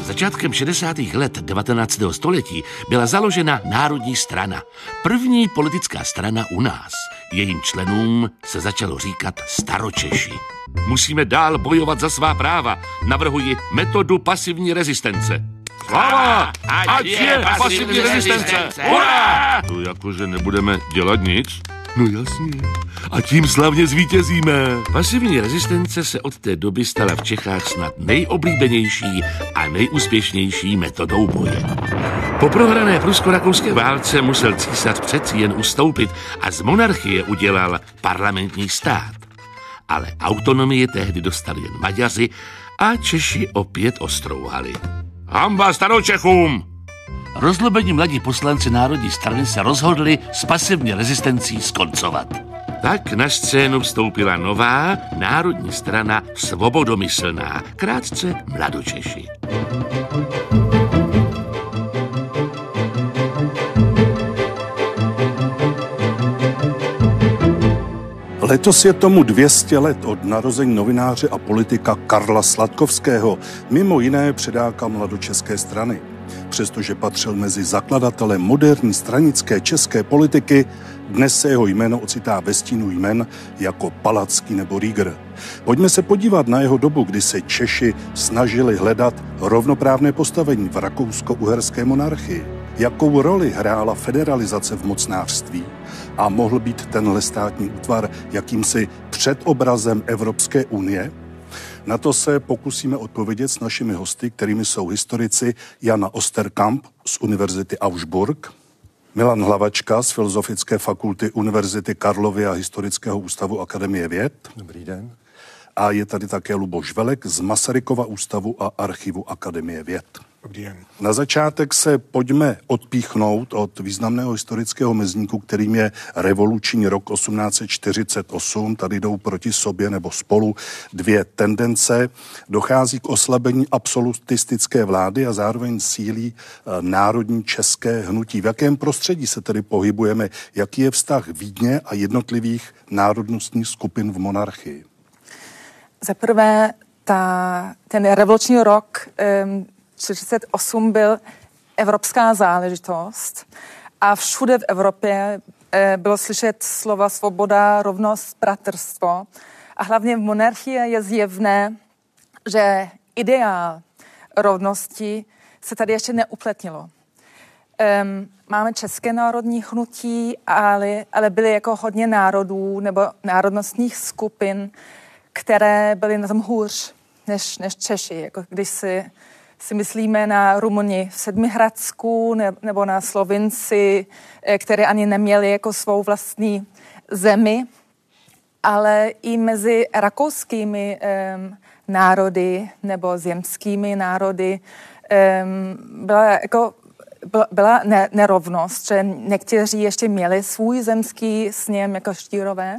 Začátkem 60. let 19. století byla založena Národní strana. První politická strana u nás. Jejím členům se začalo říkat staročeši. Musíme dál bojovat za svá práva. Navrhuji metodu pasivní rezistence. Sláva! Ať je pasivní rezistence! Hurá! To jakože nebudeme dělat nic? No jasně. A tím slavně zvítězíme. Pasivní rezistence se od té doby stala v Čechách snad nejoblíbenější a nejúspěšnější metodou boje. Po prohrané prusko-rakouské válce musel císař přeci jen ustoupit a z monarchie udělal parlamentní stát. Ale autonomii tehdy dostali jen Maďaři a Češi opět ostrouhali. Hamba staročechům! Rozlobení mladí poslanci Národní strany se rozhodli s pasivní rezistencí skoncovat. Tak na scénu vstoupila nová národní strana Svobodomyslná, krátce Mladočeši. Letos je tomu 200 let od narození novináře a politika Karla Sladkovského, mimo jiné předáka mladočeské strany. Přestože patřil mezi zakladatele moderní stranické české politiky, dnes se jeho jméno ocitá ve stínu jmen jako Palacký nebo Rieger. Pojďme se podívat na jeho dobu, kdy se Češi snažili hledat rovnoprávné postavení v rakousko-uherské monarchii. Jakou roli hrála federalizace v mocnářství? A mohl být tenhle státní útvar jakýmsi předobrazem Evropské unie? Na to se pokusíme odpovědět s našimi hosty, kterými jsou historici Jana Osterkamp z Univerzity Augsburg, Milan Hlavačka z Filozofické fakulty Univerzity Karlovy a Historického ústavu Akademie věd. Dobrý den. A je tady také Luboš Velek z Masarykova ústavu a archivu Akademie věd. Dobrý den. Na začátek se pojďme odpíchnout od významného historického mezníku, kterým je revoluční rok 1848. Tady jdou proti sobě nebo spolu dvě tendence. Dochází k oslabení absolutistické vlády a zároveň sílí eh, národní české hnutí. V jakém prostředí se tedy pohybujeme? Jaký je vztah Vídně a jednotlivých národnostních skupin v monarchii? Za prvé, ta, ten revoluční rok um, 48 byl evropská záležitost a všude v Evropě eh, bylo slyšet slova svoboda, rovnost, bratrstvo. A hlavně v monarchii je zjevné, že ideál rovnosti se tady ještě neupletnilo. Um, máme české národní hnutí, ale, ale byly jako hodně národů nebo národnostních skupin, které byly na tom hůř než, než Češi. Jako když si si myslíme na Rumuni v Sedmihradsku nebo na Slovinci, eh, které ani neměli jako svou vlastní zemi, ale i mezi rakouskými um, národy nebo zemskými národy um, byla jako byla nerovnost, že někteří ještě měli svůj zemský sněm jako štírové,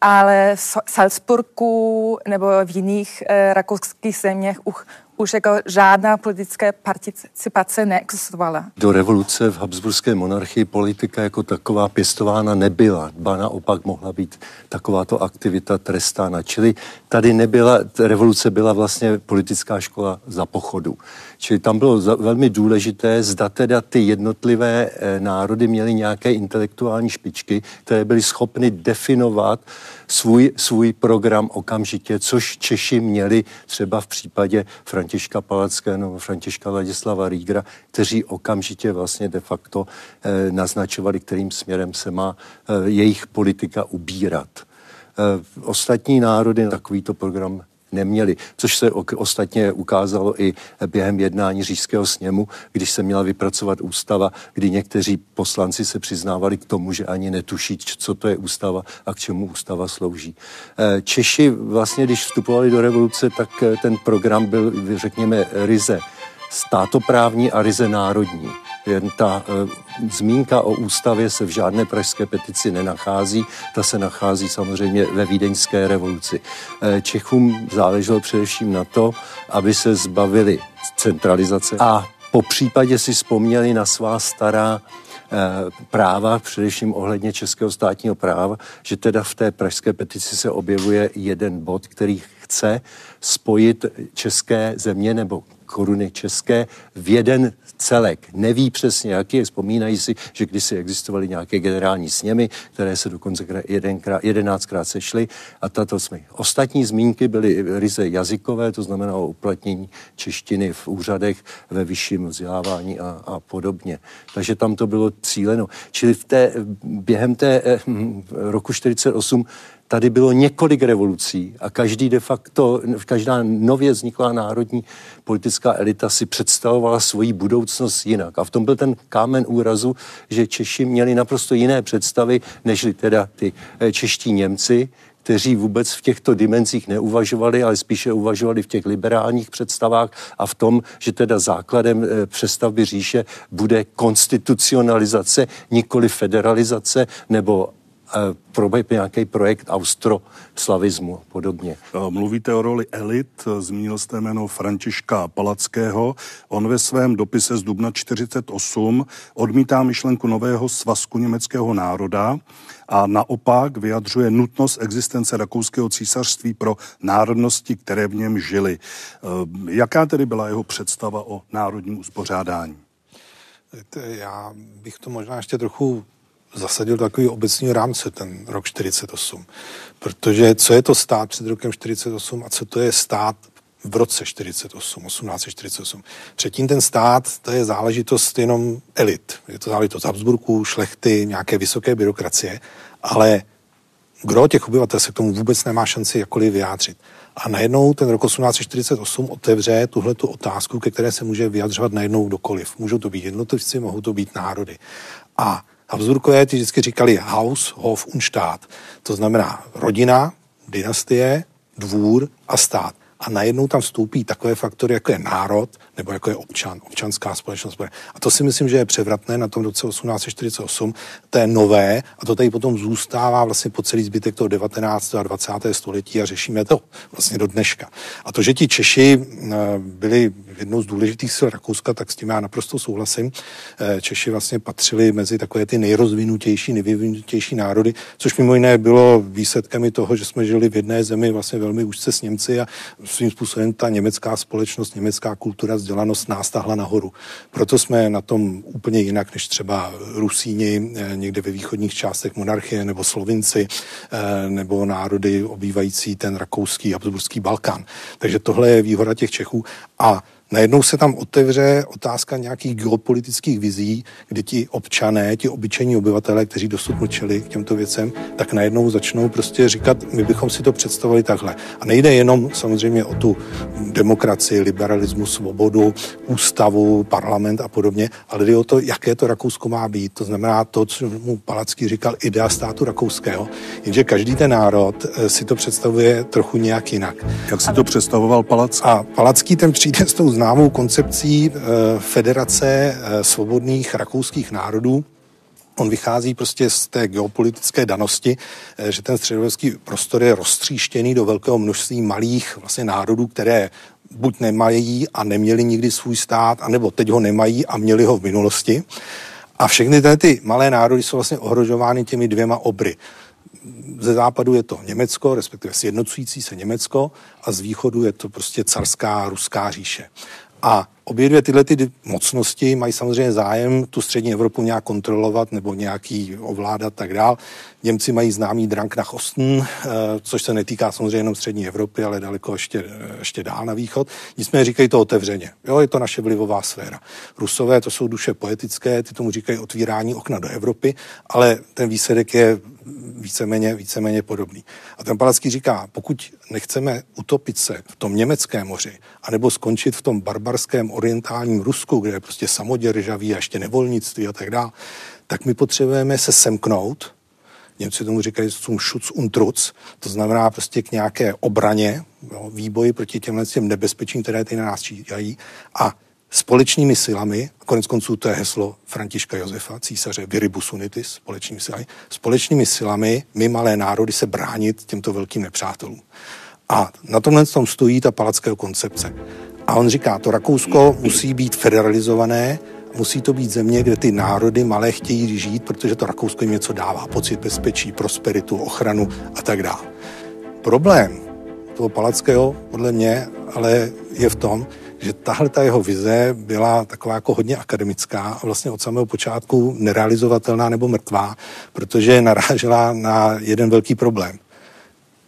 ale v Salzburgu nebo v jiných eh, rakouských zeměch už, už jako žádná politická participace neexistovala. Do revoluce v Habsburské monarchii politika jako taková pěstována nebyla, ba naopak mohla být takováto aktivita trestána. Čili tady nebyla, revoluce byla vlastně politická škola za pochodu. Čili tam bylo za, velmi důležité, zda teda ty jednotlivé e, národy měly nějaké intelektuální špičky, které byly schopny definovat svůj, svůj program okamžitě, což Češi měli třeba v případě Františka Palackého nebo Františka Ladislava Rígra, kteří okamžitě vlastně de facto e, naznačovali, kterým směrem se má e, jejich politika ubírat. Ostatní národy takovýto program neměli, což se ostatně ukázalo i během jednání říšského sněmu, když se měla vypracovat ústava, kdy někteří poslanci se přiznávali k tomu, že ani netuší, co to je ústava a k čemu ústava slouží. Eh, Češi vlastně, když vstupovali do revoluce, tak eh, ten program byl, řekněme, ryze státoprávní a ryze národní. Jen ta e, zmínka o ústavě se v žádné pražské petici nenachází, ta se nachází samozřejmě ve vídeňské revoluci. E, Čechům záleželo především na to, aby se zbavili centralizace a po případě si vzpomněli na svá stará Eh, práva, především ohledně českého státního práva, že teda v té pražské petici se objevuje jeden bod, který chce spojit české země nebo koruny české v jeden celek. Neví přesně, jaký je. Vzpomínají si, že kdysi existovaly nějaké generální sněmy, které se dokonce jedenkrát, jedenáctkrát sešly a tato jsme. Ostatní zmínky byly ryze jazykové, to znamená o uplatnění češtiny v úřadech ve vyšším vzdělávání a, a podobně. Takže tam to bylo cíleno. Čili v té, během té eh, hm, roku 48 tady bylo několik revolucí a každý de facto, každá nově vzniklá národní politická elita si představovala svoji budoucnost jinak. A v tom byl ten kámen úrazu, že Češi měli naprosto jiné představy, nežli teda ty eh, čeští Němci, kteří vůbec v těchto dimenzích neuvažovali, ale spíše uvažovali v těch liberálních představách a v tom, že teda základem eh, přestavby říše bude konstitucionalizace, nikoli federalizace nebo proběh nějaký projekt austroslavismu a podobně. Mluvíte o roli elit, zmínil jste jméno Františka Palackého. On ve svém dopise z dubna 48 odmítá myšlenku nového svazku německého národa a naopak vyjadřuje nutnost existence rakouského císařství pro národnosti, které v něm žily. Jaká tedy byla jeho představa o národním uspořádání? Já bych to možná ještě trochu zasadil takový obecný rámce ten rok 48. Protože co je to stát před rokem 48 a co to je stát v roce 48, 1848. Předtím ten stát, to je záležitost jenom elit. Je to záležitost Habsburků, šlechty, nějaké vysoké byrokracie, ale kdo těch obyvatel se k tomu vůbec nemá šanci jakkoliv vyjádřit. A najednou ten rok 1848 otevře tuhle tu otázku, ke které se může vyjadřovat najednou kdokoliv. Můžou to být jednotlivci, mohou to být národy. A Habsburkové ty vždycky říkali Haus, Hof und Staat. To znamená rodina, dynastie, dvůr a stát a najednou tam vstoupí takové faktory, jako je národ nebo jako je občan, občanská společnost. A to si myslím, že je převratné na tom roce 1848. To je nové a to tady potom zůstává vlastně po celý zbytek toho 19. a 20. století a řešíme to vlastně do dneška. A to, že ti Češi eh, byli jednou z důležitých sil Rakouska, tak s tím já naprosto souhlasím. Eh, Češi vlastně patřili mezi takové ty nejrozvinutější, nejvyvinutější národy, což mimo jiné bylo výsledkem i toho, že jsme žili v jedné zemi vlastně velmi úzce s Němci a svým způsobem ta německá společnost, německá kultura, vzdělanost nás tahla nahoru. Proto jsme na tom úplně jinak než třeba Rusíni eh, někde ve východních částech monarchie nebo Slovinci eh, nebo národy obývající ten rakouský, habsburský Balkán. Takže tohle je výhoda těch Čechů a najednou se tam otevře otázka nějakých geopolitických vizí, kdy ti občané, ti obyčejní obyvatelé, kteří dosud mlčeli k těmto věcem, tak najednou začnou prostě říkat, my bychom si to představili takhle. A nejde jenom samozřejmě o tu demokracii, liberalismus, svobodu, ústavu, parlament a podobně, ale jde o to, jaké to Rakousko má být. To znamená to, co mu Palacký říkal, idea státu rakouského. Jenže každý ten národ eh, si to představuje trochu nějak jinak. Jak si to představoval Palacký? A Palacký ten přijde s tou známou koncepcí eh, Federace eh, svobodných rakouských národů. On vychází prostě z té geopolitické danosti, eh, že ten středověrský prostor je roztříštěný do velkého množství malých vlastně národů, které buď nemají a neměli nikdy svůj stát, anebo teď ho nemají a měli ho v minulosti. A všechny ty malé národy jsou vlastně ohrožovány těmi dvěma obry ze západu je to Německo, respektive sjednocující se Německo a z východu je to prostě carská ruská říše. A obě dvě tyhle ty mocnosti mají samozřejmě zájem tu střední Evropu nějak kontrolovat nebo nějaký ovládat tak dál. Němci mají známý Drang nach Osten, eh, což se netýká samozřejmě jenom střední Evropy, ale daleko ještě, ještě dál na východ. Nicméně říkají to otevřeně. Jo, je to naše vlivová sféra. Rusové to jsou duše poetické, ty tomu říkají otvírání okna do Evropy, ale ten výsledek je víceméně, víceméně podobný. A ten Palacký říká, pokud nechceme utopit se v tom německém moři, anebo skončit v tom barbarském orientálním Rusku, kde je prostě samoděržaví a ještě nevolnictví a tak dále, tak my potřebujeme se semknout, Němci tomu říkají zum Schutz und Trutz, to znamená prostě k nějaké obraně, jo, výboji proti těmhle těm nebezpečím, které ty na nás čítají a společnými silami, konec konců to je heslo Františka Josefa, císaře Viribus Unitis, společnými silami, společnými silami my malé národy se bránit těmto velkým nepřátelům. A na tomhle tom stojí ta palackého koncepce. A on říká, to Rakousko musí být federalizované, musí to být země, kde ty národy malé chtějí žít, protože to Rakousko jim něco dává, pocit bezpečí, prosperitu, ochranu a tak dále. Problém toho Palackého, podle mě, ale je v tom, že tahle ta jeho vize byla taková jako hodně akademická a vlastně od samého počátku nerealizovatelná nebo mrtvá, protože narážela na jeden velký problém.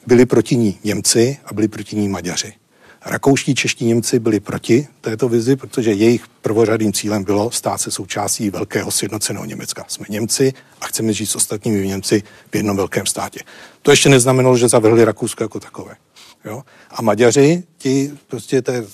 Byli proti ní Němci a byli proti ní Maďaři. Rakouští, čeští Němci byli proti této vizi, protože jejich prvořadým cílem bylo stát se součástí velkého sjednoceného Německa. Jsme Němci a chceme žít s ostatními Němci v jednom velkém státě. To ještě neznamenalo, že zavrhli Rakousko jako takové. Jo? A Maďaři, ti prostě to je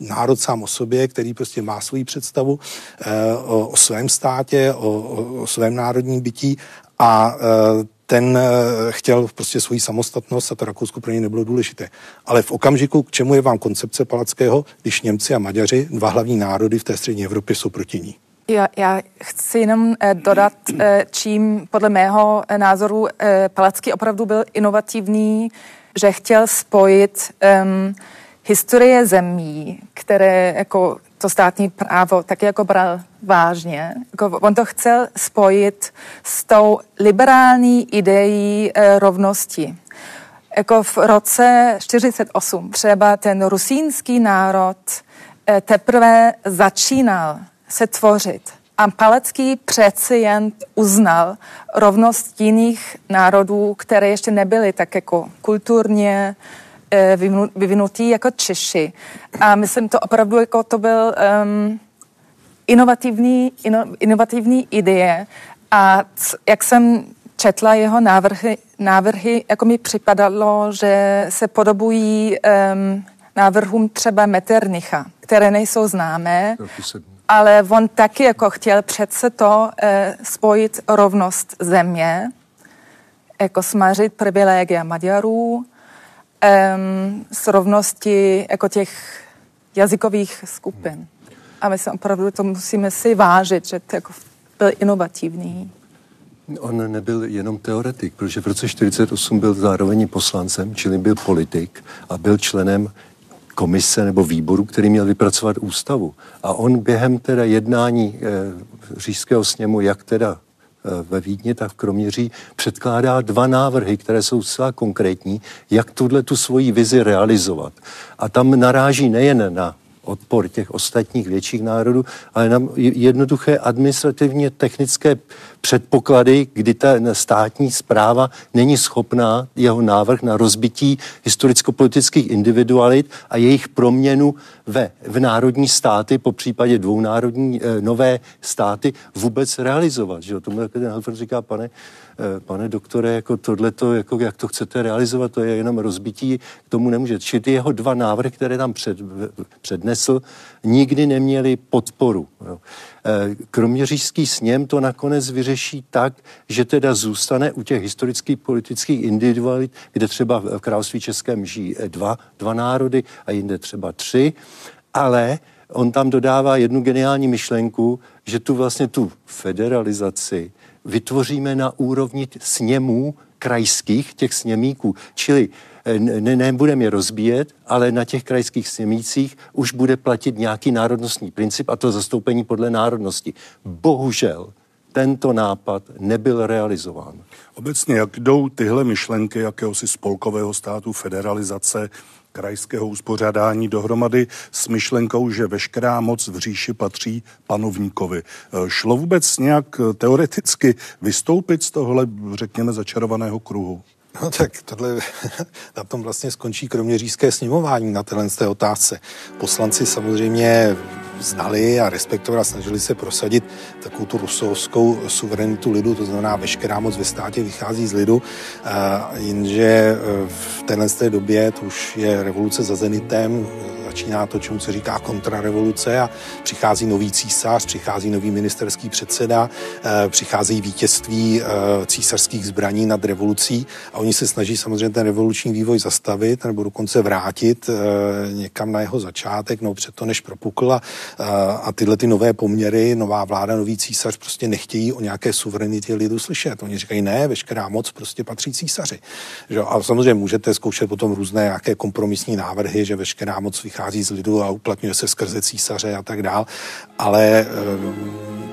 národ sám o sobě, který prostě má svoji představu eh, o, o svém státě, o, o, o svém národním bytí a eh, ten eh, chtěl prostě svoji samostatnost a to Rakousko pro něj nebylo důležité. Ale v okamžiku, k čemu je vám koncepce Palackého, když Němci a Maďaři, dva hlavní národy v té střední Evropě, jsou proti ní? Já, já chci jenom eh, dodat, eh, čím podle mého názoru Palacký opravdu byl inovativní, že chtěl spojit um, historie zemí, které jako to státní právo taky jako bral vážně. Jako on to chtěl spojit s tou liberální ideí e, rovnosti. Jako v roce 48 třeba ten rusínský národ e, teprve začínal se tvořit. A Palecký přeci jen uznal rovnost jiných národů, které ještě nebyly tak jako kulturně Eh, vyvinutý jako Češi. A myslím, to opravdu jako to byl um, inovativní, ino, inovativní ideje. A c, jak jsem četla jeho návrhy, návrhy, jako mi připadalo, že se podobují um, návrhům třeba Metternicha, které nejsou známé, ale on taky jako chtěl přece to uh, spojit rovnost země, jako smařit privilegia Maďarů, um, srovnosti jako těch jazykových skupin. A my se opravdu to musíme si vážit, že to jako byl inovativní. On nebyl jenom teoretik, protože v roce 48 byl zároveň poslancem, čili byl politik a byl členem komise nebo výboru, který měl vypracovat ústavu. A on během teda jednání e, říšského sněmu, jak teda ve Vídni, tak v Kroměří předkládá dva návrhy, které jsou zcela konkrétní, jak tuhle tu svoji vizi realizovat. A tam naráží nejen na odpor těch ostatních větších národů, ale na jednoduché administrativně technické předpoklady, kdy ta státní zpráva není schopná jeho návrh na rozbití historicko-politických individualit a jejich proměnu ve, v národní státy, po případě dvou národní e, nové státy, vůbec realizovat. Že? Tomu ten Helfer říká, pane, Eh, pane doktore, jako tohleto, jako jak to chcete realizovat, to je jenom rozbití, k tomu nemůže. Či ty jeho dva návrhy, které tam před, přednesl, nikdy neměly podporu. Jo. Eh, Kroměřížský sněm to nakonec vyřeší tak, že teda zůstane u těch historických politických individualit, kde třeba v království českém žijí dva, dva národy a jinde třeba tři, ale on tam dodává jednu geniální myšlenku, že tu vlastně tu federalizaci vytvoříme na úrovni sněmů krajských, těch sněmíků. Čili eh, ne, nebudeme je rozbíjet, ale na těch krajských sněmících už bude platit nějaký národnostní princip a to zastoupení podle národnosti. Bohužel tento nápad nebyl realizován. Obecně, jak jdou tyhle myšlenky jakéhosi spolkového státu, federalizace, krajského uspořádání dohromady s myšlenkou, že veškerá moc v říši patří panovníkovi. Šlo vůbec nějak teoreticky vystoupit z tohle, řekněme, začarovaného kruhu? No tak tohle, na tom vlastně skončí kroměřížské sněmování na téhle té otázce. Poslanci samozřejmě znali a respektovali a snažili se prosadit takovou tu rusovskou suverenitu lidu, to znamená veškerá moc ve státě vychází z lidu, jenže e, v téhle době to už je revoluce za zenitem, začíná to, čemu se říká kontrarevoluce a přichází nový císař, přichází nový ministerský předseda, e, přichází vítězství e, císařských zbraní nad revolucí a oni se snaží samozřejmě ten revoluční vývoj zastavit nebo dokonce vrátit někam na jeho začátek, no před to, než propukl a a tyhle ty nové poměry, nová vláda, nový císař prostě nechtějí o nějaké suverenitě lidu slyšet. Oni říkají, ne, veškerá moc prostě patří císaři. Že? A samozřejmě můžete zkoušet potom různé nějaké kompromisní návrhy, že veškerá moc vychází vychází z lidu a uplatňuje se skrze císaře a tak dál, ale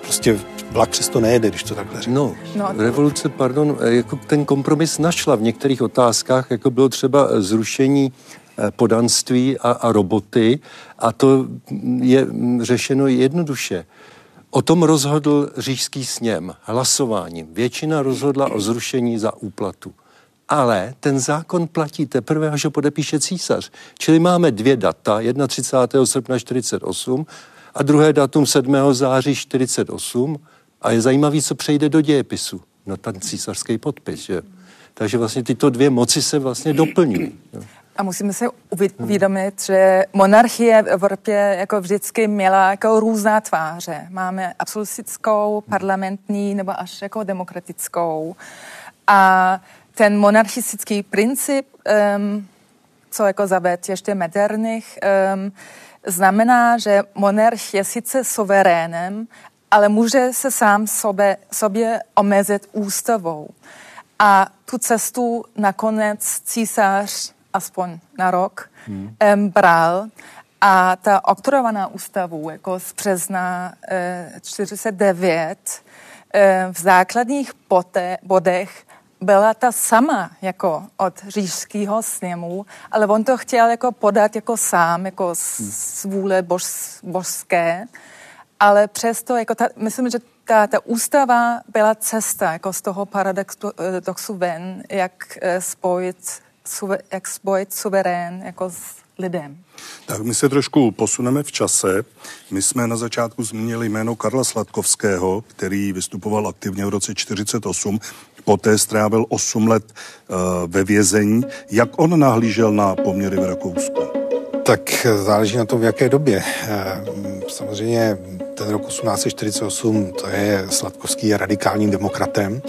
prostě vlak přesto nejede, když to takhle řeknu. No, no, revoluce, pardon, jako ten kompromis našla v některých otázkách, jako bylo třeba zrušení Eh, podanství a, a roboty a to je řešeno jednoduše. O tom rozhodl říšský sněm hlasováním. Většina rozhodla o zrušení za úplatu. Ale ten zákon platí teprve, až ho podepíše císař. Čili máme dvě data, 31. srpna 48 a druhé datum 7. září 48 a je zajímavý, co přejde do dějepisu. No ten císařský podpis, že? Takže vlastně tyto dvě moci se vlastně doplňují. A musíme si uvědomit, že monarchie v Evropě jako vždycky měla jako různá tváře. Máme absolutistickou, parlamentní nebo až jako demokratickou. A ten monarchistický princip, um, co jako zaved ještě moderních, um, znamená, že monarch je sice suverénem, ale může se sám sobě, sobě omezit ústavou. A tu cestu nakonec císař aspoň na rok, hmm. um, bral. A ta oktorovaná ústavu jako z března e, 49 e, v základních pote, bodech byla ta sama jako od říšského sněmu, ale on to chtěl jako podat jako sám, jako z vůle bož, božské, ale přesto, jako ta, myslím, že ta, ta ústava byla cesta jako z toho paradoxu ven, jak spojit jak spojit suverén jako s lidem. Tak my se trošku posuneme v čase. My jsme na začátku zmínili jméno Karla Sladkovského, který vystupoval aktivně v roce 48, poté strávil 8 let uh, ve vězení. Jak on nahlížel na poměry v Rakousku? Tak záleží na tom, v jaké době. Eh, samozřejmě ten rok 1848, to je Sladkovský radikálním demokratem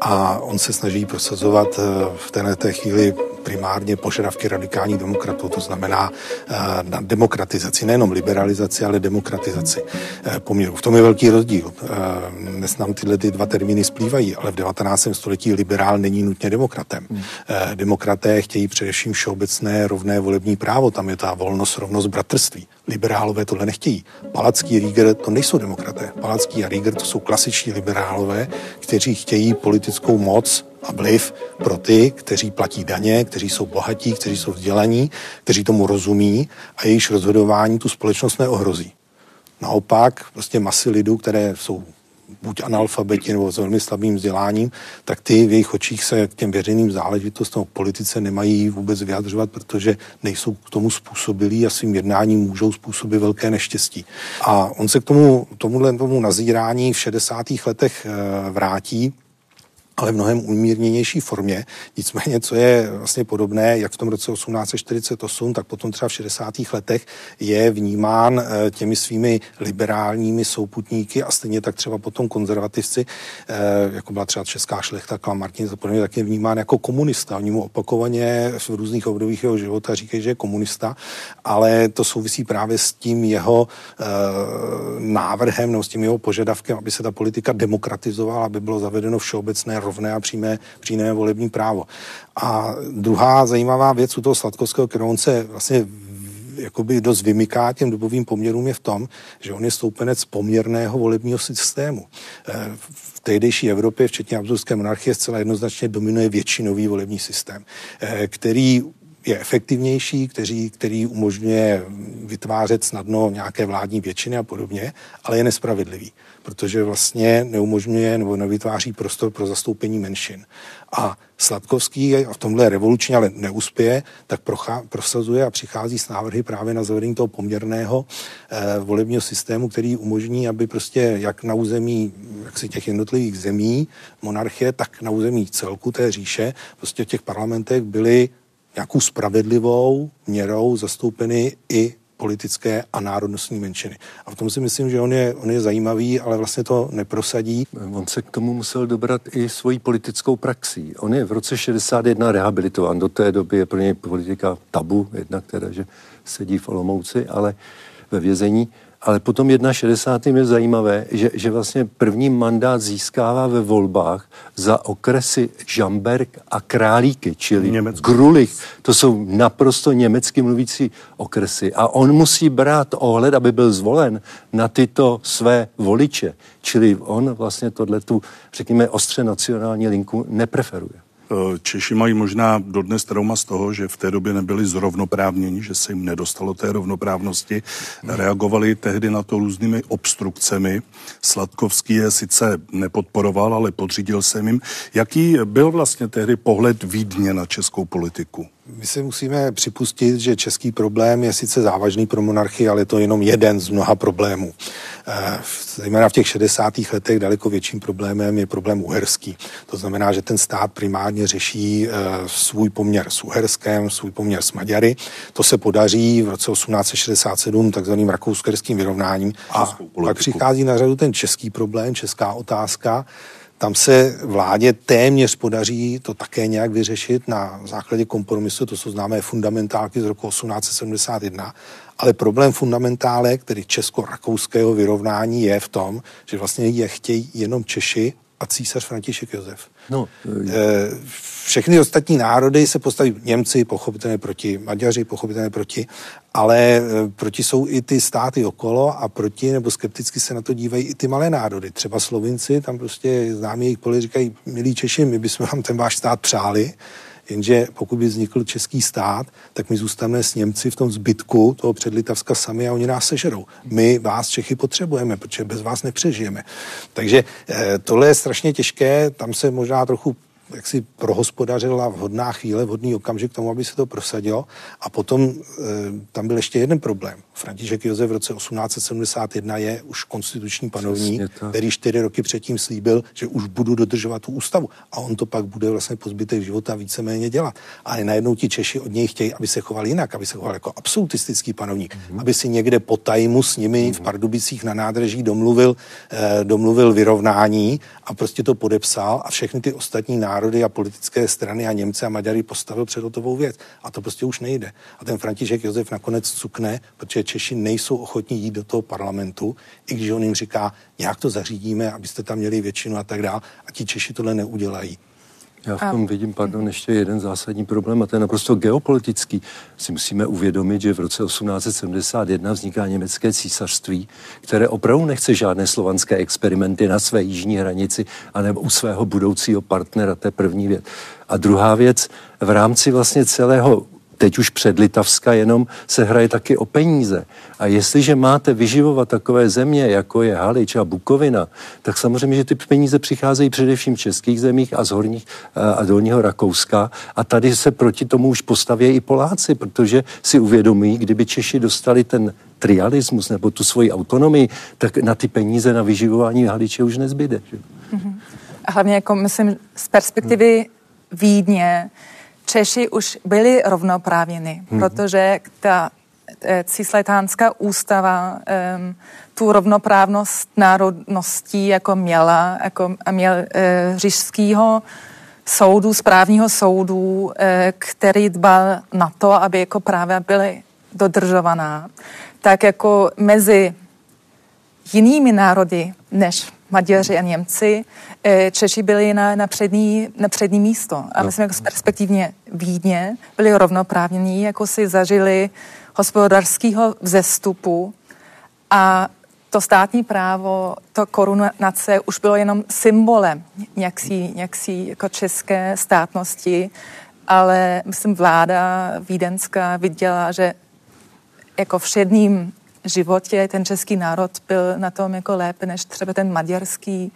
a on se snaží prosazovat eh, v této chvíli primárně požadavky radikálních demokratů, to znamená eh, na demokratizaci, nejenom liberalizaci, ale demokratizaci eh, poměrů. V tom je velký rozdíl. Dnes nám tyhle ty dva termíny splývají, ale v 19. století liberál není nutně demokratem. Hmm. Demokraté chtějí především všeobecné rovné volební právo, tam je ta volnost, rovnost, bratrství. Liberálové tohle nechtějí. Palacký Rieger to nejsou demokraté. Palacký a Rieger to jsou klasiční liberálové, kteří chtějí politickou moc a vliv pro ty, kteří platí daně, kteří jsou bohatí, kteří jsou vzdělaní, kteří tomu rozumí a jejichž rozhodování tu společnost neohrozí. Naopak, prostě masy lidů, které jsou buď analfabeti nebo s velmi slabým vzděláním, tak ty v jejich očích se k těm veřejným záležitostem politice nemají vůbec vyjadřovat, protože nejsou k tomu způsobilí a svým jednáním můžou způsobit velké neštěstí. A on se k tomu, tomuhle tomu nazírání v 60. letech eh, vrátí, ale v mnohem umírněnější formě. Nicméně, co je vlastně podobné, jak v tom roce 1848, tak potom třeba v 60. letech je vnímán eh, těmi svými liberálními souputníky a stejně tak třeba potom konzervativci, eh, jako byla třeba česká šlechta, Klam Martin, a podobně, tak je vnímán jako komunista. Oni mu opakovaně v různých obdobích jeho života říkají, že je komunista, ale to souvisí právě s tím jeho uh, návrhem nebo s tím jeho požadavkem, aby se ta politika demokratizovala, aby bylo zavedeno všeobecné rovné a přímé, přímé volební právo. A druhá zajímavá věc u toho Sladkovského, kterou on se vlastně jakoby dost vymyká těm dobovým poměrům je v tom, že on je stoupenec poměrného volebního systému. Eh, v tehdejší Evropě, včetně Habsburské monarchie, zcela jednoznačně dominuje většinový volební systém, eh, který je efektivnější, který, který umožňuje vytvářet snadno nějaké vládní většiny a podobně, ale je nespravedlivý protože vlastně neumožňuje nebo nevytváří prostor pro zastoupení menšin. A Sladkovský a v tomhle revolučně ale neuspěje, tak prochá, prosazuje a přichází s návrhy právě na zavedení toho poměrného eh, volebního systému, který umožní, aby prostě jak na území jak si těch jednotlivých zemí monarchie, tak na území celku té říše, prostě v těch parlamentech byly nějakou spravedlivou měrou zastoupeny i politické a národnostní menšiny. A v tom si myslím, že on je, on je zajímavý, ale vlastně to neprosadí. On se k tomu musel dobrat i svojí politickou praxí. On je v roce 61 rehabilitován. Do té doby je pro něj politika tabu, jednak teda, že sedí v Olomouci, ale ve vězení. Ale potom 61. je zajímavé, že, že vlastně první mandát získává ve volbách za okresy Žamberg a Králíky, čili Německo. Grulich. To jsou naprosto německy mluvící okresy. A on musí brát ohled, aby byl zvolen na tyto své voliče. Čili on vlastně tohle tu, řekněme, ostře nacionální linku nepreferuje. Eh, Češi mají možná dodnes trauma z toho, že v té době nebyli zrovnoprávněni, že se jim nedostalo té rovnoprávnosti. Reagovali tehdy na to různými obstrukcemi. Sladkovský je sice nepodporoval, ale podřídil se jim. Jaký byl vlastně tehdy pohled Vídně na českou politiku? My si musíme připustit, že český problém je sice závažný pro monarchii, ale je to jenom jeden z mnoha problémů. Eh, zejména v těch 60. letech daleko větším problémem je problém uherský. To znamená, že ten stát primárně řeší eh, svůj poměr s Uherskem, svůj poměr s Maďary. To se podaří v roce 1867 takzvaným rakousko vyrovnáním. A pak přichází na řadu ten český problém, česká otázka, tam se vládě téměř podaří to také nějak vyřešit na základě kompromisu, to jsou známé fundamentálky z roku 1871, ale problém fundamentálek, tedy česko-rakouského vyrovnání, je v tom, že vlastně je chtějí jenom Češi a císař František Josef. No, e, všechny ostatní národy se postaví Němci, pochopitelně proti, Maďaři, pochopitelně proti, ale e, proti jsou i ty státy okolo a proti, nebo skepticky se na to dívají i ty malé národy. Třeba Slovinci, tam prostě známí jejich poli říkají, milí Češi, my bychom vám ten váš stát přáli, Jenže pokud by vznikl český stát, tak my zůstaneme s Němci v tom zbytku toho předlitavska sami a oni nás sežerou. My vás Čechy potřebujeme, protože bez vás nepřežijeme. Takže eh, tohle je strašně těžké, tam se možná trochu jak si prohospodařila vhodná chvíle, vhodný okamžik k tomu, aby se to prosadilo. A potom e, tam byl ještě jeden problém. František Josef v roce 1871 je už konstituční panovník, který čtyři roky předtím slíbil, že už budu dodržovat tu ústavu. A on to pak bude vlastně po zbytek života víceméně dělat. Ale najednou ti Češi od něj chtějí, aby se choval jinak, aby se choval jako absolutistický panovník, mm-hmm. aby si někde po tajmu s nimi mm-hmm. v Pardubicích na nádraží domluvil, e, domluvil vyrovnání a prostě to podepsal a všechny ty ostatní národy a politické strany a Němce a Maďary postavil před hotovou věc. A to prostě už nejde. A ten František Josef nakonec cukne, protože Češi nejsou ochotní jít do toho parlamentu, i když on jim říká, nějak to zařídíme, abyste tam měli většinu a tak dále. A ti Češi tohle neudělají. Já v tom vidím, pardon, ještě jeden zásadní problém a to je naprosto geopolitický. Si musíme uvědomit, že v roce 1871 vzniká německé císařství, které opravdu nechce žádné slovanské experimenty na své jižní hranici anebo u svého budoucího partnera, to je první věc. A druhá věc, v rámci vlastně celého teď už před Litavska jenom se hraje taky o peníze. A jestliže máte vyživovat takové země, jako je Halič a Bukovina, tak samozřejmě, že ty peníze přicházejí především v českých zemích a z horních a dolního Rakouska. A tady se proti tomu už postaví i Poláci, protože si uvědomují, kdyby Češi dostali ten trialismus nebo tu svoji autonomii, tak na ty peníze na vyživování Haliče už nezbyde. Že? Mm-hmm. A hlavně, jako myslím, z perspektivy hmm. Vídně, Češi už byli rovnoprávněni, hmm. protože ta eh, cisletánská ústava um, tu rovnoprávnost národností jako měla, jako měl uh, říšského soudu, správního soudu, uh, který dbal na to, aby jako právě byly dodržovaná. Tak jako mezi jinými národy než Maďaři a Němci, eh, Češi byli na, na, přední, na přední místo. A no. myslím, jako perspektivně Vídně byli rovnoprávnění, jako si zažili hospodářského vzestupu a to státní právo, to korunace už bylo jenom symbolem nějaký, nějaký jako české státnosti, ale myslím vláda vídenská viděla, že jako všedním životě ten český národ byl na tom jako lépe než třeba ten maďarský.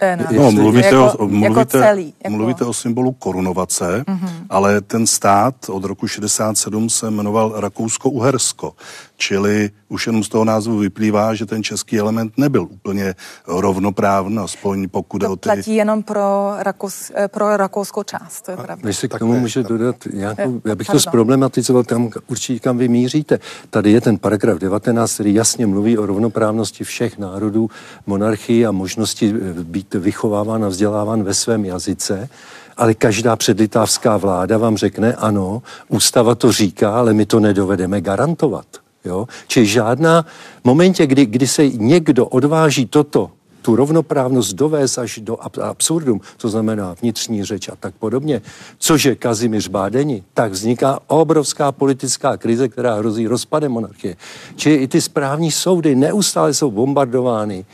Eh, no, mluvíte, jako, o, mluvíte, jako celý, jako... mluvíte o symbolu korunovace, mm-hmm. ale ten stát od roku 67 se jmenoval Rakousko-Uhersko. Čili už jenom z toho názvu vyplývá, že ten český element nebyl úplně rovnoprávný, aspoň pokud to o ty... platí jenom pro, Rakous, eh, pro rakouskou část, to je pravda. Když si k tomu může dodat, já, já bych to zproblematizoval tam určitě, kam vy míříte. Tady je ten paragraf 19, který jasně mluví o rovnoprávnosti všech národů, monarchii a možnosti eh, být vychováván a vzděláván ve svém jazyce ale každá předlitávská vláda vám řekne, ano, ústava to říká, ale my to nedovedeme garantovat. Jo? Či žádná momentě, kdy, kdy se někdo odváží toto tu rovnoprávnost dovést až do absurdum, to znamená vnitřní řeč a tak podobně, což je Kazimíř Bádeni, tak vzniká obrovská politická krize, která hrozí rozpadem monarchie. Čili i ty správní soudy neustále jsou bombardovány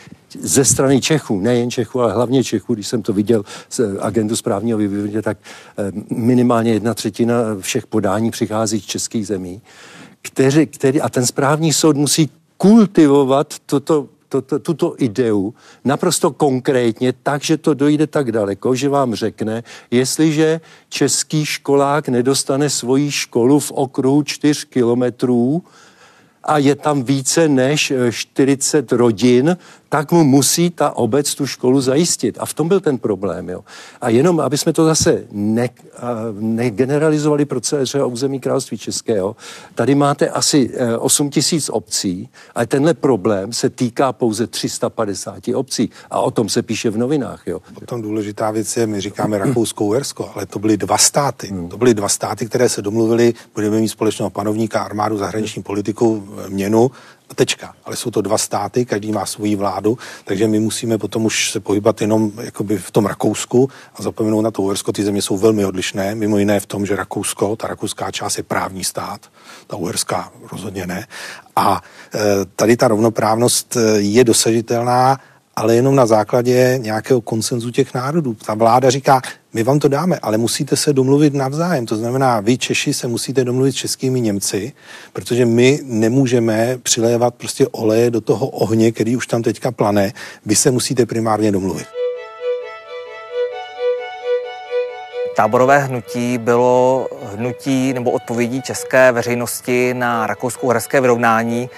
ze strany Čechů, nejen Čechů, ale hlavně Čechů, když jsem to viděl z agendu správního vývoje, tak eh, minimálně jedna třetina všech podání přichází z českých zemí, který, který, a ten správní soud musí kultivovat toto to, to, tuto ideu naprosto konkrétně, tak, že to dojde tak daleko, že vám řekne, jestliže český školák nedostane svoji školu v okruhu 4 kilometrů, a je tam více než 40 rodin, tak mu musí ta obec tu školu zajistit. A v tom byl ten problém. Jo. A jenom, aby jsme to zase ne, negeneralizovali pro celé třeba území království českého, tady máte asi 8 e, tisíc obcí, ale tenhle problém se týká pouze 350 obcí. A o tom se píše v novinách. Jo. Potom důležitá věc je, my říkáme Rakousko-Uhersko, ale to byly dva státy. Hmm. To byly dva státy, které se domluvili, budeme mít společného panovníka, armádu, zahraniční politiku, měnu tečka. Ale jsou to dva státy, každý má svoji vládu, takže my musíme potom už se pohybat jenom jakoby v tom Rakousku a zapomenout na to Uhersko. Ty země jsou velmi odlišné, mimo jiné v tom, že Rakousko, ta rakouská část je právní stát, ta uherská rozhodně ne. A e, tady ta rovnoprávnost e, je dosažitelná ale jenom na základě nějakého konsenzu těch národů. Ta vláda říká, my vám to dáme, ale musíte se domluvit navzájem. To znamená, vy Češi se musíte domluvit s českými Němci, protože my nemůžeme přilévat prostě oleje do toho ohně, který už tam teďka plane. Vy se musíte primárně domluvit. Táborové hnutí bylo hnutí nebo odpovědí české veřejnosti na rakousko-uherské vyrovnání,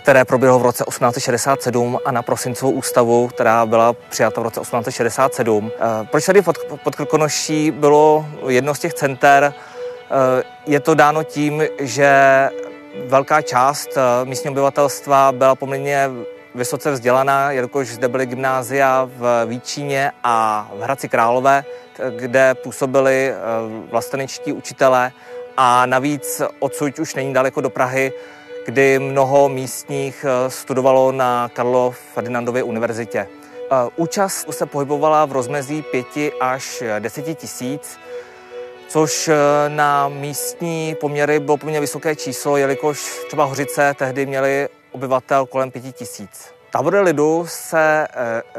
které proběhlo v roce 1867 a na prosincovou ústavu, která byla přijata v roce 1867. Eh, proč tady pod, pod Krkonoší bylo jedno z těch center? Eh, je to dáno tím, že velká část eh, místního obyvatelstva byla poměrně vysoce vzdělaná, jelikož zde byly gymnázia v Víčíně a v Hradci Králové, kde působili vlastenečtí učitelé a navíc odsud už není daleko do Prahy kdy mnoho místních eh, studovalo na Karlo Ferdinandově univerzitě. Eh, účast se pohybovala v rozmezí 5 až 10 tisíc, což eh, na místní poměry bylo poměrně vysoké číslo, jelikož třeba Hořice tehdy měli obyvatel kolem 5 tisíc. Tábory lidu se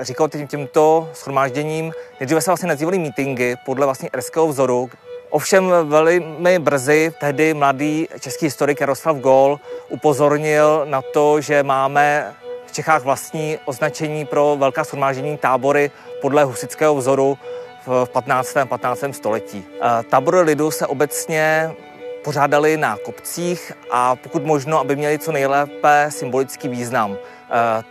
říkalo tím, tímto schromážděním, nejdříve se vlastně nazývaly meetingy podle vlastně erského vzoru, Ovšem velmi brzy tehdy mladý český historik Jaroslav Gol upozornil na to, že máme v Čechách vlastní označení pro velká shromáždění tábory podle husického vzoru v 15. 15. století. E, tábory lidu se obecně pořádali na kopcích a pokud možno, aby měli co nejlépe symbolický význam. E,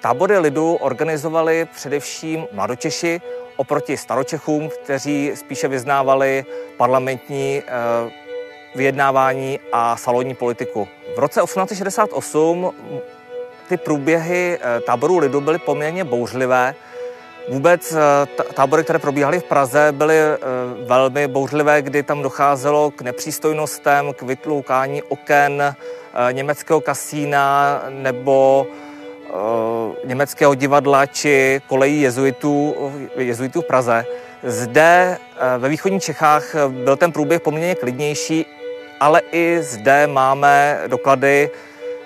tábory lidu organizovali především mladočeši, oproti staročechům, kteří spíše vyznávali parlamentní eh, vyjednávání a salonní politiku. V roce 1868 ty průběhy eh, táborů lidu byly poměrně bouřlivé. Vůbec eh, tábory, které probíhaly v Praze, byly velmi bouřlivé, kdy tam docházelo k nepřístojnostem, k vytloukání oken německého kasína nebo německého divadla či kolejí jezuitů, jezuitů v Praze. Zde eh, ve východních Čechách byl ten průběh poměrně klidnější, ale i zde máme doklady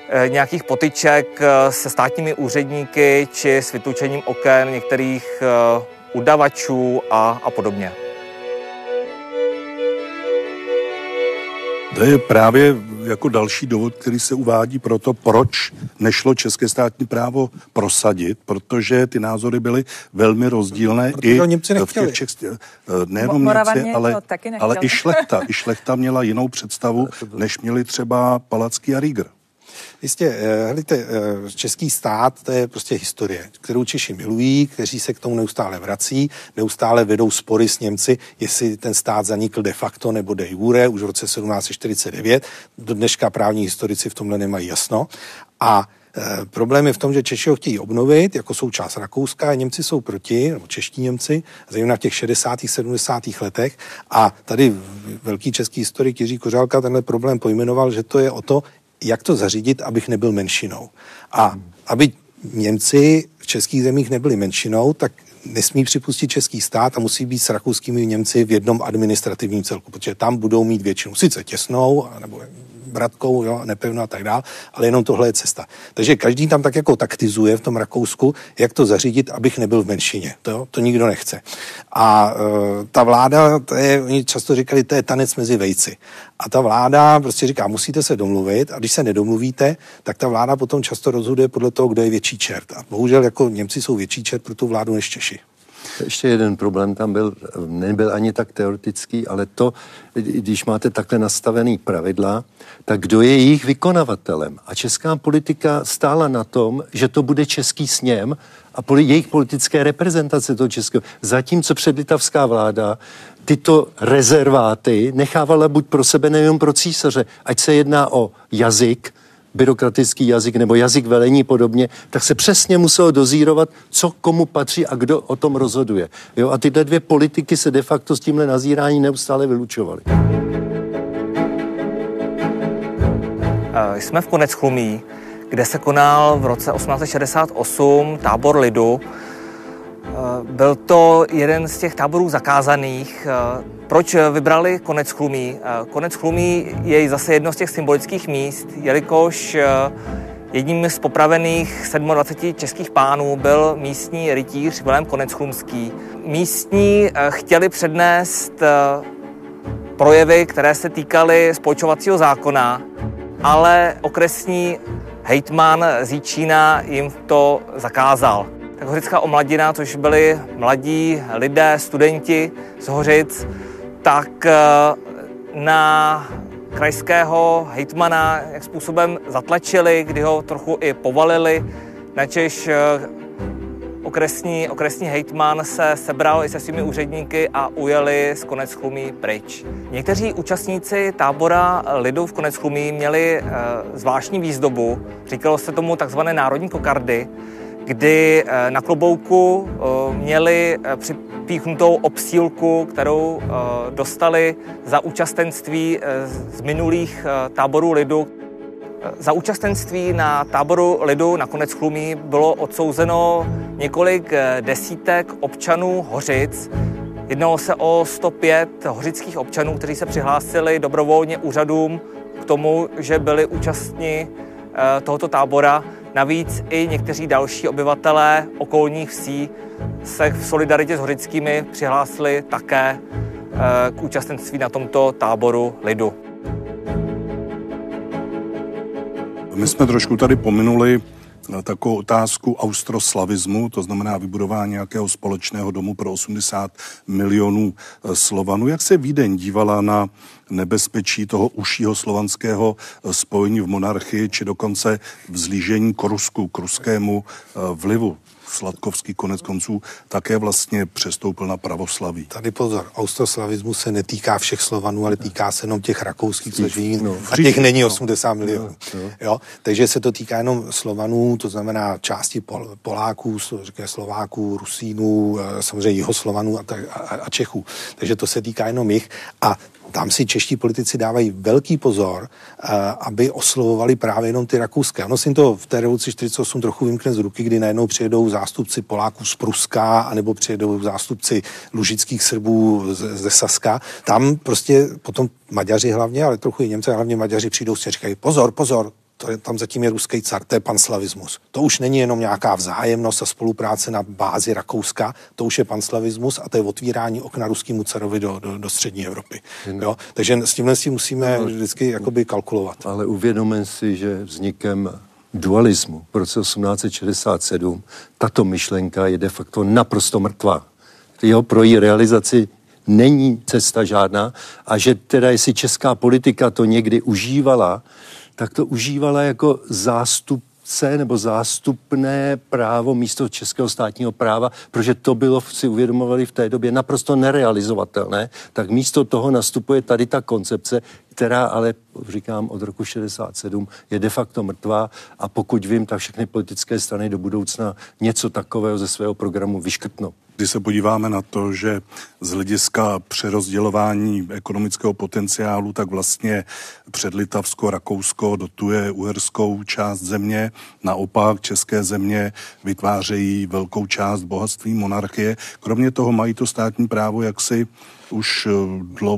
eh, nějakých potyček se státními úředníky či s vytlučením oken některých udavačů a, a podobně. To je právě jako další důvod, který se uvádí pro to, proč nešlo české státní právo prosadit, protože ty názory byly velmi rozdílné protože i Němci v těch Čech, eh, nejenom Němci, ale, ale i šlechta. I šlechta měla jinou představu, než měli třeba Palacký a Rieger. Jistě, eh, helejte, eh, český stát, to je prostě historie, kterou Češi milují, kteří se k tomu neustále vrací, neustále vedou spory s Němci, jestli ten stát zanikl de facto nebo de jure už v roce 1749. Do dneška právní historici v tomhle nemají jasno. A E, problém je v tom, že Češi ho chtějí obnovit jako součást Rakouska, a Němci jsou proti, nebo čeští Němci, zejména v těch 60. 70. letech. A tady velký český historik Jiří Kořálka tenhle problém pojmenoval, že to je o to, jak to zařídit, abych nebyl menšinou. A aby Němci v českých zemích nebyli menšinou, tak nesmí připustit český stát a musí být s rakouskými Němci v jednom administrativním celku, protože tam budou mít většinu. Sice těsnou, nebo bratkou, jo, nepevnou a tak dál, ale jenom tohle je cesta. Takže každý tam tak jako taktizuje v tom Rakousku, jak to zařídit, abych nebyl v menšině. To, to nikdo nechce. A e, ta vláda, to je, oni často říkali, to je tanec mezi vejci. A ta vláda prostě říká, musíte se domluvit a když se nedomluvíte, tak ta vláda potom často rozhoduje podle toho, kdo je větší čert. A bohužel jako Němci jsou větší čert pro tu vládu než Češi. Ještě jeden problém tam byl, nebyl ani tak teoretický, ale to, když máte takhle nastavený pravidla, tak kdo je jejich vykonavatelem? A česká politika stála na tom, že to bude český sněm a poli, jejich politické reprezentace toho českého. Zatímco předlitavská vláda tyto rezerváty nechávala buď pro sebe, nejenom pro císaře, ať se jedná o jazyk, byrokratický jazyk nebo jazyk velení podobně, tak se přesně muselo dozírovat, co komu patří a kdo o tom rozhoduje. Jo? A tyhle dvě politiky se de facto s tímhle nazírání neustále vylučovaly. Jsme v konec chlumí, kde se konal v roce 1868 tábor lidu. Byl to jeden z těch táborů zakázaných. Proč vybrali konec chlumí? Konec chlumí je zase jedno z těch symbolických míst, jelikož jedním z popravených 27 českých pánů byl místní rytíř Vilém Konec chlumský. Místní chtěli přednést projevy, které se týkaly spolčovacího zákona, ale okresní hejtman Zíčína jim to zakázal. Tak Hořická omladina, což byli mladí lidé, studenti z Hořic, tak eh, na krajského hejtmana jak způsobem zatlačili, kdy ho trochu i povalili, načež eh, okresní, okresní hejtman se sebral i se svými úředníky a ujeli z Konec chlumí pryč. Někteří účastníci tábora lidu v Konec chlumí měli e, zvláštní výzdobu, říkalo se tomu takzvané národní kokardy, kdy e, na klobouku e, měli připíchnutou obsílku, kterou dostali za účastenství z minulých táborů lidu. Za účastenství na táboru lidu na konec chlumí bylo odsouzeno několik eh, desítek občanů Hořic. Jednalo se o 105 hořických občanů, kteří se přihlásili dobrovolně úřadům k tomu, že byli účastní eh, tohoto tábora. Navíc i někteří další obyvatelé okolních vsí se v solidaritě s hořickými přihlásili také eh, k účastenství na tomto táboru lidu. My jsme trošku tady pominuli takovou otázku austroslavismu, to znamená vybudování nějakého společného domu pro 80 milionů eh, Slovanů. Jak se Vídeň dívala na nebezpečí toho užšího slovanského eh, spojení v monarchii, či dokonce vzlížení k Rusku, k ruskému vlivu? Sladkovský konec konců také vlastně přestoupil na pravoslaví. Tady pozor, austroslavismus se netýká všech Slovanů, ale týká se jenom těch rakouských, což no, a těch není 80 milionů. No, no. Jo? Takže se to týká jenom Slovanů, to znamená části Pol, Poláků, řekne Slováků, Rusínů, eh, samozřejmě Jihoslovanů a, a, a Čechů. Takže to se týká jenom jich. A tam si čeští politici dávají velký pozor, eh, aby oslovovali právě jenom ty rakouské. Ono si to v té revoluci 48 trochu vymkne z ruky, kdy najednou přijedou zástupci Poláků z Pruska, anebo přijedou zástupci lužických Srbů ze Saska. Tam prostě potom Maďaři hlavně, ale trochu i Němci, hlavně Maďaři přijdou si a říkají pozor, pozor, to je, tam zatím je ruský car, to je panslavismus. To už není jenom nějaká vzájemnost a spolupráce na bázi Rakouska, to už je panslavismus a to je otvírání okna ruskému carovi do, do, do střední Evropy. Jo? Takže s tímhle si musíme ale, vždycky jakoby kalkulovat. Ale uvědomím si, že vznikem dualismu v roce 1867 tato myšlenka je de facto naprosto mrtvá. Jo, pro její realizaci není cesta žádná a že teda jestli česká politika to někdy užívala, tak to užívala jako zástupce nebo zástupné právo místo českého státního práva, protože to bylo, si uvědomovali v té době, naprosto nerealizovatelné, tak místo toho nastupuje tady ta koncepce, která ale, říkám, od roku 67 je de facto mrtvá a pokud vím, tak všechny politické strany do budoucna něco takového ze svého programu vyškrtnou. Když se podíváme na to, že z hlediska přerozdělování ekonomického potenciálu, tak vlastně předlitavsko, Rakousko dotuje uherskou část země, naopak české země vytvářejí velkou část bohatství monarchie. Kromě toho mají to státní právo jaksi už eh,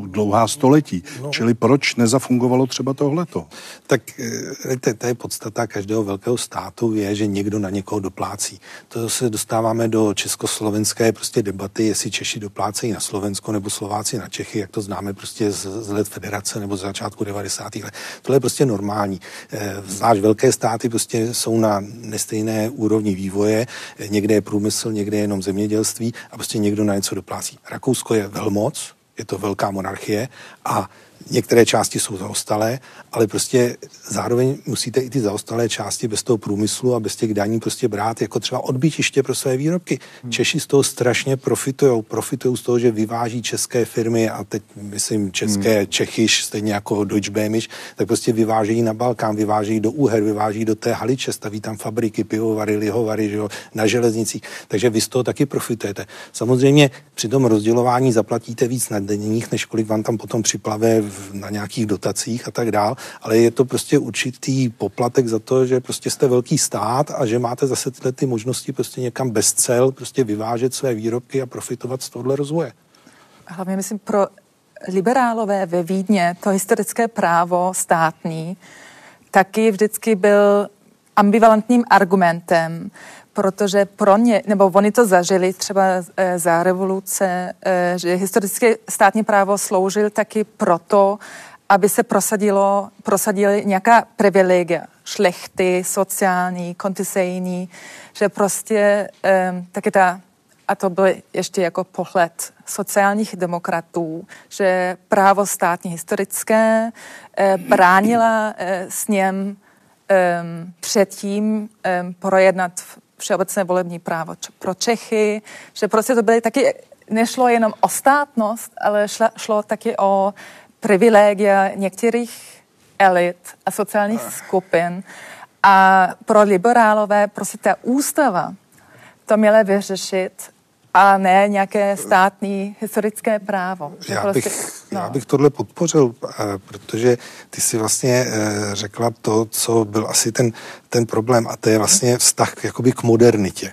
dlouhá století. No. Čili proč nezafungovalo třeba tohleto? Tak eh, to, je podstata každého velkého státu, je, že někdo na někoho doplácí. To se dostáváme do československé prostě debaty, jestli Češi doplácejí na Slovensko nebo Slováci na Čechy, jak to známe prostě z, z let federace nebo z začátku 90. let. Tohle je prostě normální. Eh, zvlášť velké státy prostě jsou na nestejné úrovni vývoje. Někde je průmysl, někde je jenom zemědělství a prostě někdo na něco doplácí. Rakousko je velmoc, je to velká monarchie a Některé části jsou zaostalé, ale prostě zároveň musíte i ty zaostalé části bez toho průmyslu a bez těch daní prostě brát jako třeba odbytiště pro své výrobky. Hmm. Češi z toho strašně profitují. Profitují z toho, že vyváží české firmy a teď myslím české hmm. Čechyš, stejně jako Deutsche Bämisch, tak prostě vyvážejí na Balkán, vyvážejí do Úher, vyváží do té Haliče, staví tam fabriky, pivovary, lihovary, že jo, na železnicích. Takže vy z toho taky profitujete. Samozřejmě při tom rozdělování zaplatíte víc na denních, než kolik vám tam potom připlave na nějakých dotacích a tak dál, ale je to prostě určitý poplatek za to, že prostě jste velký stát a že máte zase tyhle ty možnosti prostě někam bez cel prostě vyvážet své výrobky a profitovat z tohle rozvoje. Hlavně myslím pro liberálové ve Vídně to historické právo státní taky vždycky byl ambivalentním argumentem, protože pro ně, nebo oni to zažili třeba e, za revoluce, e, že historické státní právo sloužil taky proto, aby se prosadilo, prosadili nějaká privilegia, šlechty, sociální, kontisejní, že prostě e, taky ta, a to byl ještě jako pohled sociálních demokratů, že právo státní historické bránila s něm předtím projednat všeobecné volební právo pro Čechy, že prostě to byly taky, nešlo jenom o státnost, ale šlo, šlo taky o privilegia některých elit a sociálních skupin. A pro liberálové prostě ta ústava to měla vyřešit a ne nějaké státní historické právo. Já, prostě, bych, no. já bych tohle podpořil, eh, protože ty si vlastně eh, řekla to, co byl asi ten, ten problém a to je vlastně vztah jakoby k modernitě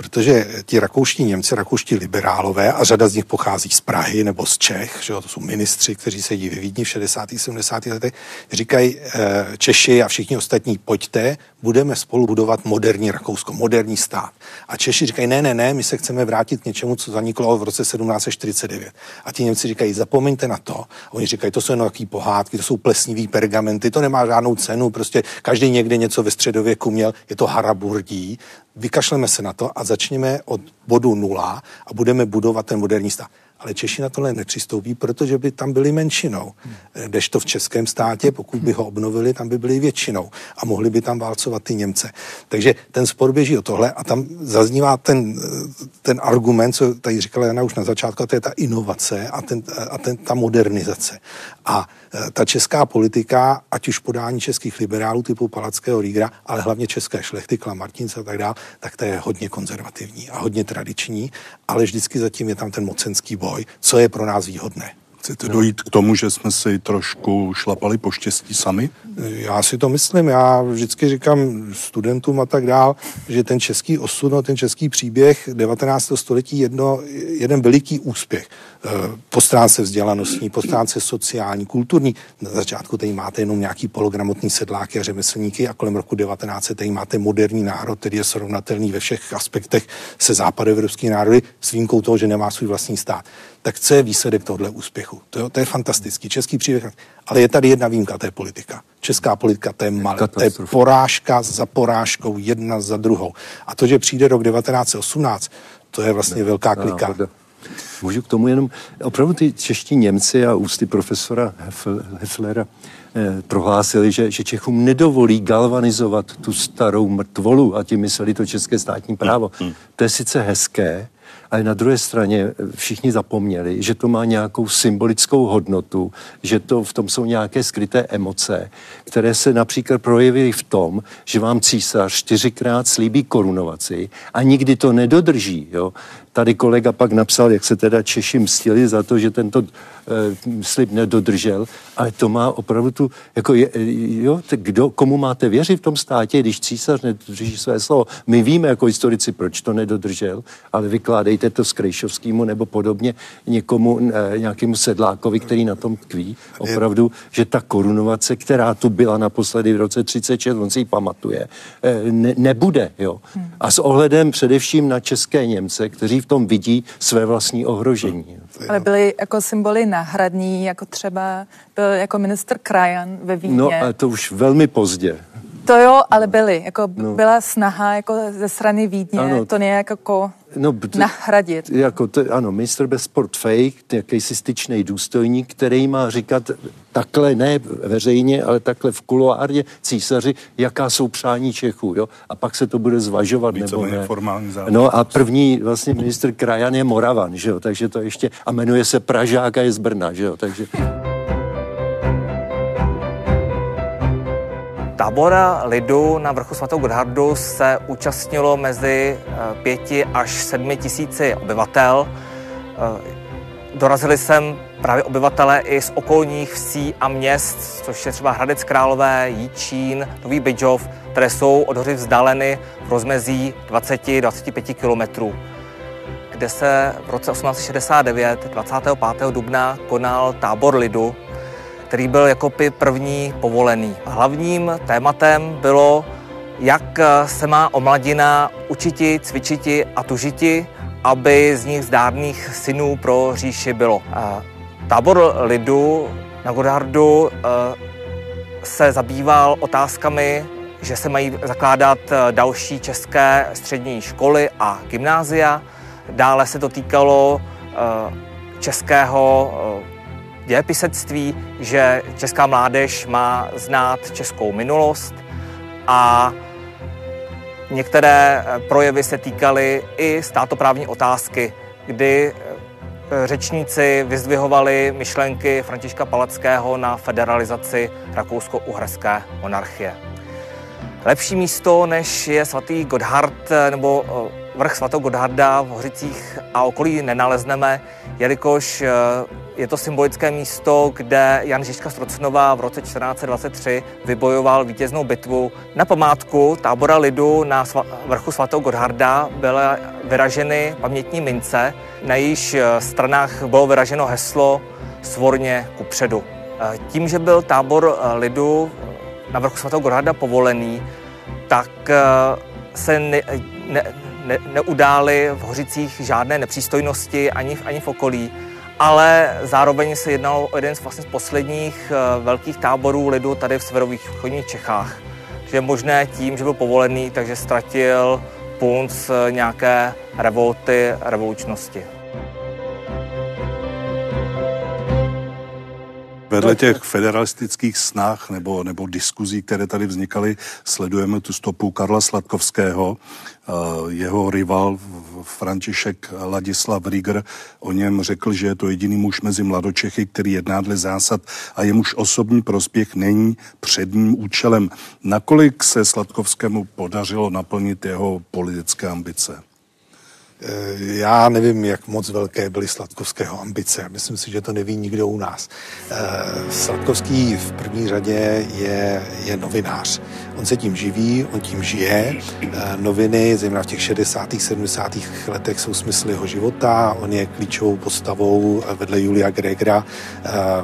protože ti rakouští Němci, rakouští liberálové, a řada z nich pochází z Prahy nebo z Čech, že jo, to jsou ministři, kteří sedí ve Vídni v 60. 70. letech, říkají eh, Češi a všichni ostatní, pojďte, budeme spolu budovat moderní Rakousko, moderní stát. A Češi říkají, ne, ne, ne, my se chceme vrátit k něčemu, co zaniklo v roce 1749. A ti Němci říkají, zapomeňte na to. A oni říkají, to jsou jenom takové pohádky, to jsou plesnivý pergamenty, to nemá žádnou cenu, prostě každý někde něco ve středověku měl, je to haraburdí, vykašleme se na to a začněme od bodu nula a budeme budovat ten moderní stát. Ale Češi na tohle nepřistoupí, protože by tam byli menšinou. to v českém státě, pokud by ho obnovili, tam by byli většinou a mohli by tam válcovat ty Němce. Takže ten spor běží o tohle a tam zaznívá ten, ten argument, co tady říkala Jana už na začátku, a to je ta inovace a, ten, a ten, ta modernizace. A Eh, ta česká politika, ať už podání českých liberálů typu Palackého Rígra, ale hlavně české šlechty, Klamartince a tak dále, tak to je hodně konzervativní a hodně tradiční, ale vždycky zatím je tam ten mocenský boj, co je pro nás výhodné. Chcete dojít k tomu, že jsme si trošku šlapali po štěstí sami? Já si to myslím. Já vždycky říkám studentům a tak dál, že ten český osud, no, ten český příběh 19. století jedno, jeden veliký úspěch. Eh, po stránce vzdělanostní, po stránce sociální, kulturní. Na začátku tady máte jenom nějaký pologramotný sedláky a řemeslníky a kolem roku 19 tady máte moderní národ, který je srovnatelný ve všech aspektech se západoevropskými národy s výjimkou toho, že nemá svůj vlastní stát. Tak co je výsledek tohle úspěchu? To, to je fantastický český příběh. Ale je tady jedna výjimka, to je politika. Česká politika, to je malé. To je porážka za porážkou, jedna za druhou. A to, že přijde rok 1918, to je vlastně velká klika. Můžu k tomu jenom, opravdu ty čeští Němci a ústy profesora Hefflera eh, prohlásili, že, že Čechům nedovolí galvanizovat tu starou mrtvolu a tím mysleli to české státní právo. Hmm. To je sice hezké, Ale na druhé straně všichni zapomněli, že to má nějakou symbolickou hodnotu, že to v tom jsou nějaké skryté emoce, které se například projevily v tom, že vám císař čtyřikrát slíbí korunovaci a nikdy to nedodrží. Jo? Tady kolega pak napsal, jak se teda Češi mstili za to, že tento e, slib nedodržel, ale to má opravdu tu, jako je, jo, kdo, komu máte věřit v tom státě, když císař nedodrží své slovo. My víme jako historici, proč to nedodržel, ale vykládejte to Skrejšovskému nebo podobně někomu, e, nějakému sedlákovi, který na tom tkví. Opravdu, že ta korunovace, která tu byla naposledy v roce 36, on si ji pamatuje, e, ne, nebude. Jo. A s ohledem především na české Němce, kteří v tom vidí své vlastní ohrožení. Ale byly jako symboly náhradní, jako třeba byl jako minister Krajan ve Vídně. No a to už velmi pozdě. To jo, ale byly. Jako no. Byla snaha jako ze strany Vídně ano. to nějak jako no, nahradit. Jako to, ano, minister bez portfej, jakýsi styčný důstojník, který má říkat takhle, ne veřejně, ale takhle v kuloárně císaři, jaká jsou přání Čechů, jo? A pak se to bude zvažovat, Víc nebo ne. Formální no a první vlastně minister Krajan je Moravan, že jo? Takže to ještě, a jmenuje se Pražák a je z Brna, že jo? Takže... Tábora lidu na vrchu svatého Godhardu se účastnilo mezi eh, pěti až sedmi tisíci obyvatel. Eh, dorazili sem právě obyvatele i z okolních vsí a měst, což je třeba Hradec Králové, Jíčín, Nový Bydžov, které jsou od hory vzdáleny v rozmezí 20-25 kilometrů kde se v roce 1869, 25. dubna, konal tábor lidu, který byl jako první povolený. Hlavním tématem bylo, jak se má omladina učiti, cvičiti a tužiti, aby z nich zdárných synů pro říši bylo. Tábor lidu na Godardu eh, se zabýval otázkami, že se mají zakládat eh, další české střední školy a gymnázia. Dále se to týkalo eh, českého dějepisectví, že česká mládež má znát českou minulost a některé projevy se týkaly i státoprávní otázky, kdy eh, řečníci vyzdvihovali myšlenky Františka Palackého na federalizaci rakousko-uherské monarchie. Lepší místo, než je svatý Godhard eh, nebo eh, vrch svatého Godharda v Hořicích a okolí nenalezneme, jelikož je to symbolické místo, kde Jan Žižka Strocnova v roce 1423 vybojoval vítěznou bitvu. Na památku tábora lidu na vrchu svatého Godharda byly vyraženy pamětní mince, na jejíž eh, stranách bylo vyraženo heslo Svorně kupředu. Eh, tím, že byl tábor eh, lidu na vrchu svatého Godharda povolený, tak se ne, ne, ne, neudály v Hořicích žádné nepřístojnosti ani v, ani v okolí ale zároveň se jednalo o jeden z, vlastně z posledních uh, velkých táborů lidu tady v severovýchodních Čechách. Že je možné tím, že byl povolený, takže ztratil punc uh, nějaké revolty, revolučnosti. Vedle těch federalistických snah nebo, nebo diskuzí, které tady vznikaly, sledujeme tu stopu Karla Sladkovského. Eh, jeho rival František Ladislav Rieger o něm řekl, že je to jediný muž mezi mladočechy, který jedná dle zásad a jemuž osobní prospěch není předním účelem. Nakolik se Sladkovskému podařilo naplnit jeho politické ambice? Eh, já nevím, jak moc velké byly Sladkovského ambice. Myslím si, že to neví nikdo u nás. Eh, Sladkovský v první řadě je, je novinář. On se tím živí, on tím žije. Eh, noviny, zejména v těch 60. 70. letech, jsou smysl jeho života. On je klíčovou postavou vedle Julia Gregera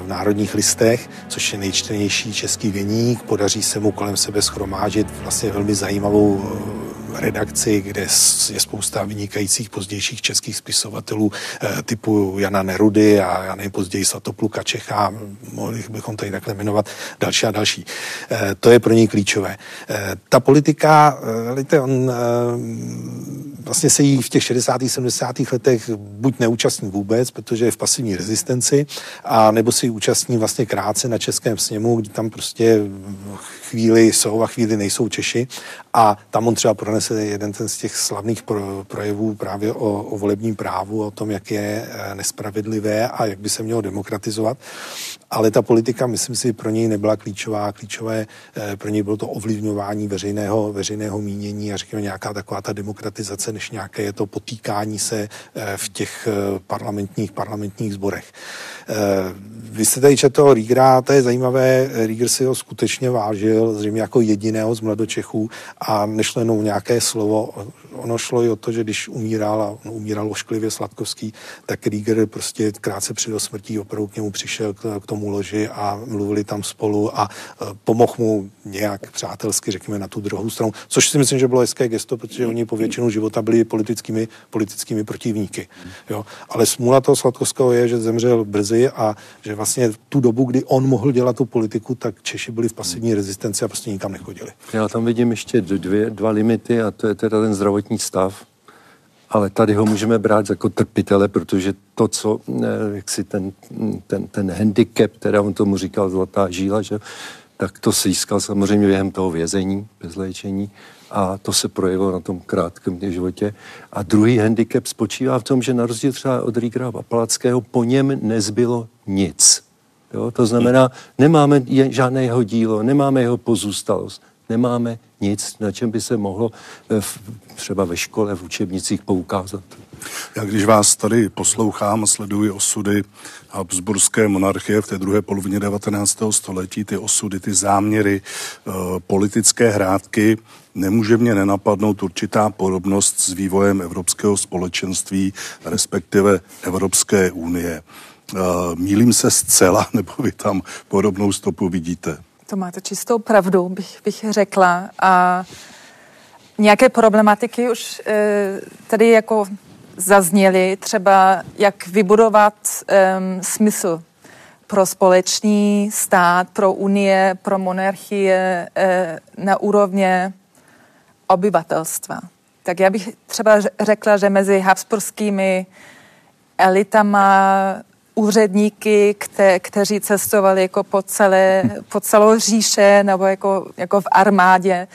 v Národních listech, což je nejčtenější český věník. Podaří se mu kolem sebe schromážit vlastně velmi zajímavou redakci, kde je spousta vynikajících pozdějších českých spisovatelů eh, typu Jana Nerudy a já nevím, později Svatopluka Čecha, mohli bychom tady takhle jmenovat další a další. Eh, to je pro něj klíčové. Eh, ta politika, víte, on vlastně se jí v těch 60. 70. letech buď neúčastní vůbec, protože je v pasivní rezistenci, a nebo si účastní vlastně krátce na Českém sněmu, kdy tam prostě chvíli jsou a chvíli nejsou Češi a tam on třeba pronese se jeden ten z těch slavných pro, projevů právě o, o volebním právu, o tom, jak je eh, nespravedlivé a jak by se mělo demokratizovat. Ale ta politika, myslím si, pro něj nebyla klíčová. Klíčové eh, pro něj bylo to ovlivňování veřejného, veřejného mínění a řekněme nějaká taková ta demokratizace, než nějaké je to potýkání se v těch parlamentních, parlamentních zborech. Vy jste tady četl Rígra, to je zajímavé, Rígr si ho skutečně vážil, zřejmě jako jediného z mladočechů a nešlo jenom nějaké slovo. Ono šlo i o to, že když umíral a on umíral ošklivě Sladkovský, tak Ríger prostě krátce před smrtí opravdu k němu přišel k, k tomu loži a mluvili tam spolu a e, pomohl mu nějak přátelsky, řekněme, na tu druhou stranu, což si myslím, že bylo hezké gesto, protože oni po většinu života byli politickými, politickými protivníky. Jo. Ale smůla toho Sladkovského je, že zemřel brzy a že vlastně tu dobu, kdy on mohl dělat tu politiku, tak Češi byli v pasivní rezistenci a prostě nikam nechodili. Já tam vidím ještě dvě, dva limity a to je teda ten zdravotní stav. Ale tady ho můžeme brát jako trpitele, protože to, co, eh, jak si ten, ten, ten handicap, teda on tomu říkal zlatá žíla, že, tak to získal samozřejmě během toho vězení, bez léčení a to se projevilo na tom krátkém životě. A druhý handicap spočívá v tom, že na rozdíl třeba od Rígra a Palackého po něm nezbylo nic. Jo? To znamená, nemáme žádné jeho dílo, nemáme jeho pozůstalost, nemáme nic, na čem by se mohlo eh, v, třeba ve škole, v učebnicích poukázat. Já když vás tady poslouchám a sleduji osudy Habsburské monarchie v té druhé polovině 19. století, ty osudy, ty záměry, e, politické hrádky, nemůže mě nenapadnout určitá podobnost s vývojem Evropského společenství, respektive Evropské unie. E, mílím se zcela, nebo vy tam podobnou stopu vidíte? To máte čistou pravdu, bych, bych řekla. A nějaké problematiky už e, tady jako zazněly, třeba jak vybudovat um, smysl pro společný stát, pro unie, pro monarchie e, na úrovně obyvatelstva. Tak já bych třeba řekla, že mezi habsburskými elitama úředníky, kte, kteří cestovali jako po, celé, po celou říše nebo jako, jako v armádě.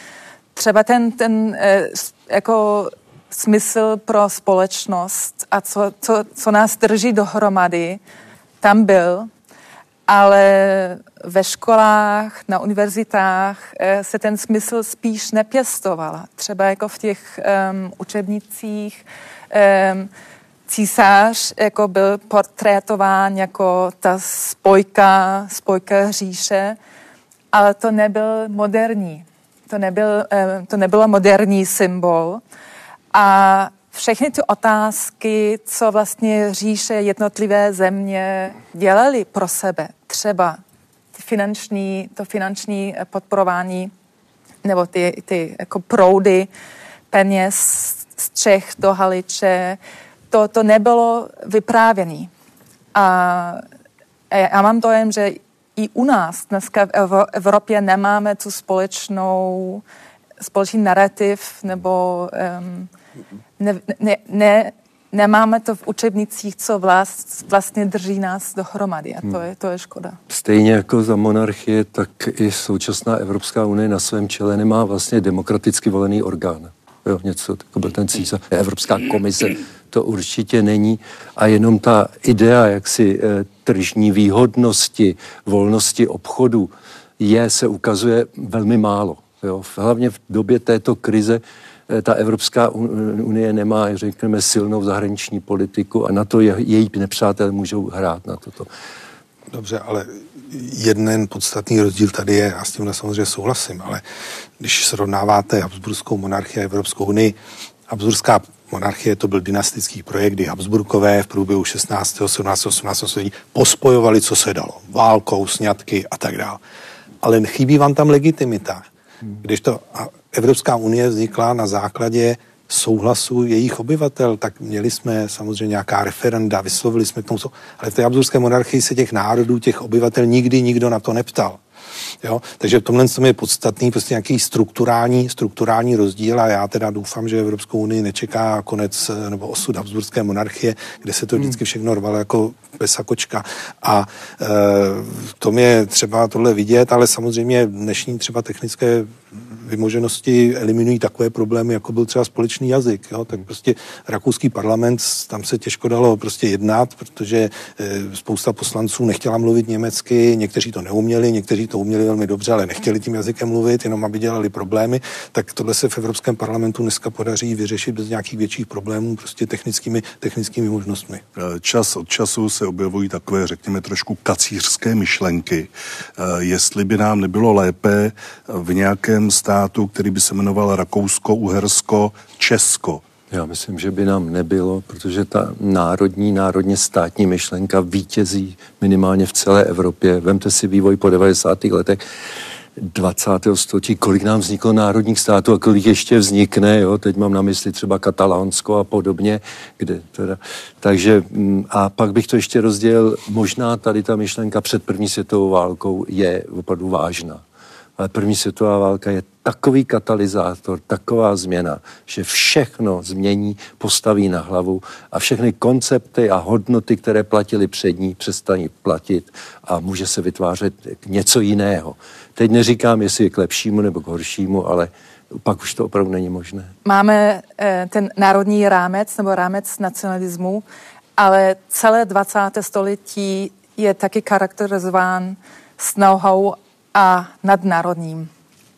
Třeba ten, ten eh, jako smysl pro společnost a co, co, co nás drží dohromady, tam byl, ale ve školách, na univerzitách eh, se ten smysl spíš nepěstoval. Třeba jako v těch um, učebnicích um, císař jako byl portrétován jako ta spojka, spojka říše, ale to nebyl moderní. To, nebyl, eh, to nebylo moderní symbol. A všechny ty otázky, co vlastně říše jednotlivé země dělali pro sebe, třeba finanční, to finanční podporování nebo ty, ty jako proudy peněz z Čech do Haliče, to, to nebylo vyprávěné. A já mám dojem, že i u nás dneska v Evropě nemáme tu společnou, společný narrativ, nebo um, ne, ne, ne, nemáme to v učebnicích, co vlast, vlastně drží nás dohromady a to je, to je škoda. Stejně jako za monarchie, tak i současná Evropská unie na svém čele nemá vlastně demokraticky volený orgán. Jo, něco, jako byl ten císař, Evropská komise, to určitě není. A jenom ta idea jaksi e, tržní výhodnosti, volnosti obchodu je, se ukazuje velmi málo. Jo. Hlavně v době této krize e, ta Evropská unie nemá, řekněme, silnou zahraniční politiku a na to je, její nepřátelé můžou hrát na toto. Dobře, ale jeden podstatný rozdíl tady je, a s tím samozřejmě souhlasím, ale když srovnáváte Habsburskou monarchii a Evropskou unii, Habsburská monarchie to byl dynastický projekt, kdy Habsburkové v průběhu 16., 17., 18. století pospojovali, co se dalo, válkou, sňatky a tak dále. Ale chybí vám tam legitimita. Když to Evropská unie vznikla na základě souhlasu jejich obyvatel, tak měli jsme samozřejmě nějaká referenda, vyslovili jsme k tomu, ale v té absurské monarchii se těch národů, těch obyvatel nikdy nikdo na to neptal. Jo? Takže v tomhle je podstatný prostě nějaký strukturální, strukturální rozdíl a já teda doufám, že Evropskou unii nečeká konec nebo osud Habsburské monarchie, kde se to hmm. vždycky všechno rvalo jako pesa kočka. A e, to je třeba tohle vidět, ale samozřejmě dnešní třeba technické vymoženosti eliminují takové problémy, jako byl třeba společný jazyk. Jo? Tak prostě rakouský parlament, tam se těžko dalo prostě jednat, protože e, spousta poslanců nechtěla mluvit německy, někteří to neuměli, někteří to uměli velmi dobře, ale nechtěli tím jazykem mluvit, jenom aby dělali problémy. Tak tohle se v Evropském parlamentu dneska podaří vyřešit bez nějakých větších problémů, prostě technickými, technickými možnostmi. E, čas od času se objevují takové, řekněme, trošku kacířské myšlenky. E, jestli by nám nebylo lépe v nějakém státu, který by se jmenoval Rakousko, Uhersko, Česko, já myslím, že by nám nebylo, protože ta národní, národně státní myšlenka vítězí minimálně v celé Evropě. Vemte si vývoj po 90. letech 20. století, kolik nám vzniklo národních států a kolik ještě vznikne, jo? teď mám na mysli třeba Katalánsko a podobně, kde teda, takže mm, a pak bych to ještě rozdělil, možná tady ta myšlenka před první světovou válkou je opravdu vážná ale první světová válka je takový katalyzátor, taková změna, že všechno změní, postaví na hlavu a všechny koncepty a hodnoty, které platily před ní, přestaní platit a může se vytvářet něco jiného. Teď neříkám, jestli je k lepšímu nebo k horšímu, ale pak už to opravdu není možné. Máme eh, ten národní rámec nebo rámec nacionalismu, ale celé 20. století je taky charakterizován snahou a nadnárodním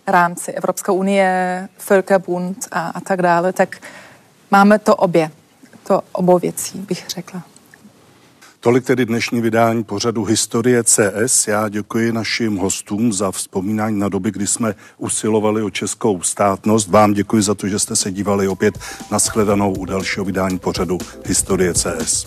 rámci Evropská unie, Völkerbund a, a tak dále, tak máme to obě, to obou věcí, bych řekla. Tolik tedy dnešní vydání pořadu Historie CS. Já děkuji našim hostům za vzpomínání na doby, kdy jsme usilovali o českou státnost. Vám děkuji za to, že jste se dívali opět na shledanou u dalšího vydání pořadu Historie CS.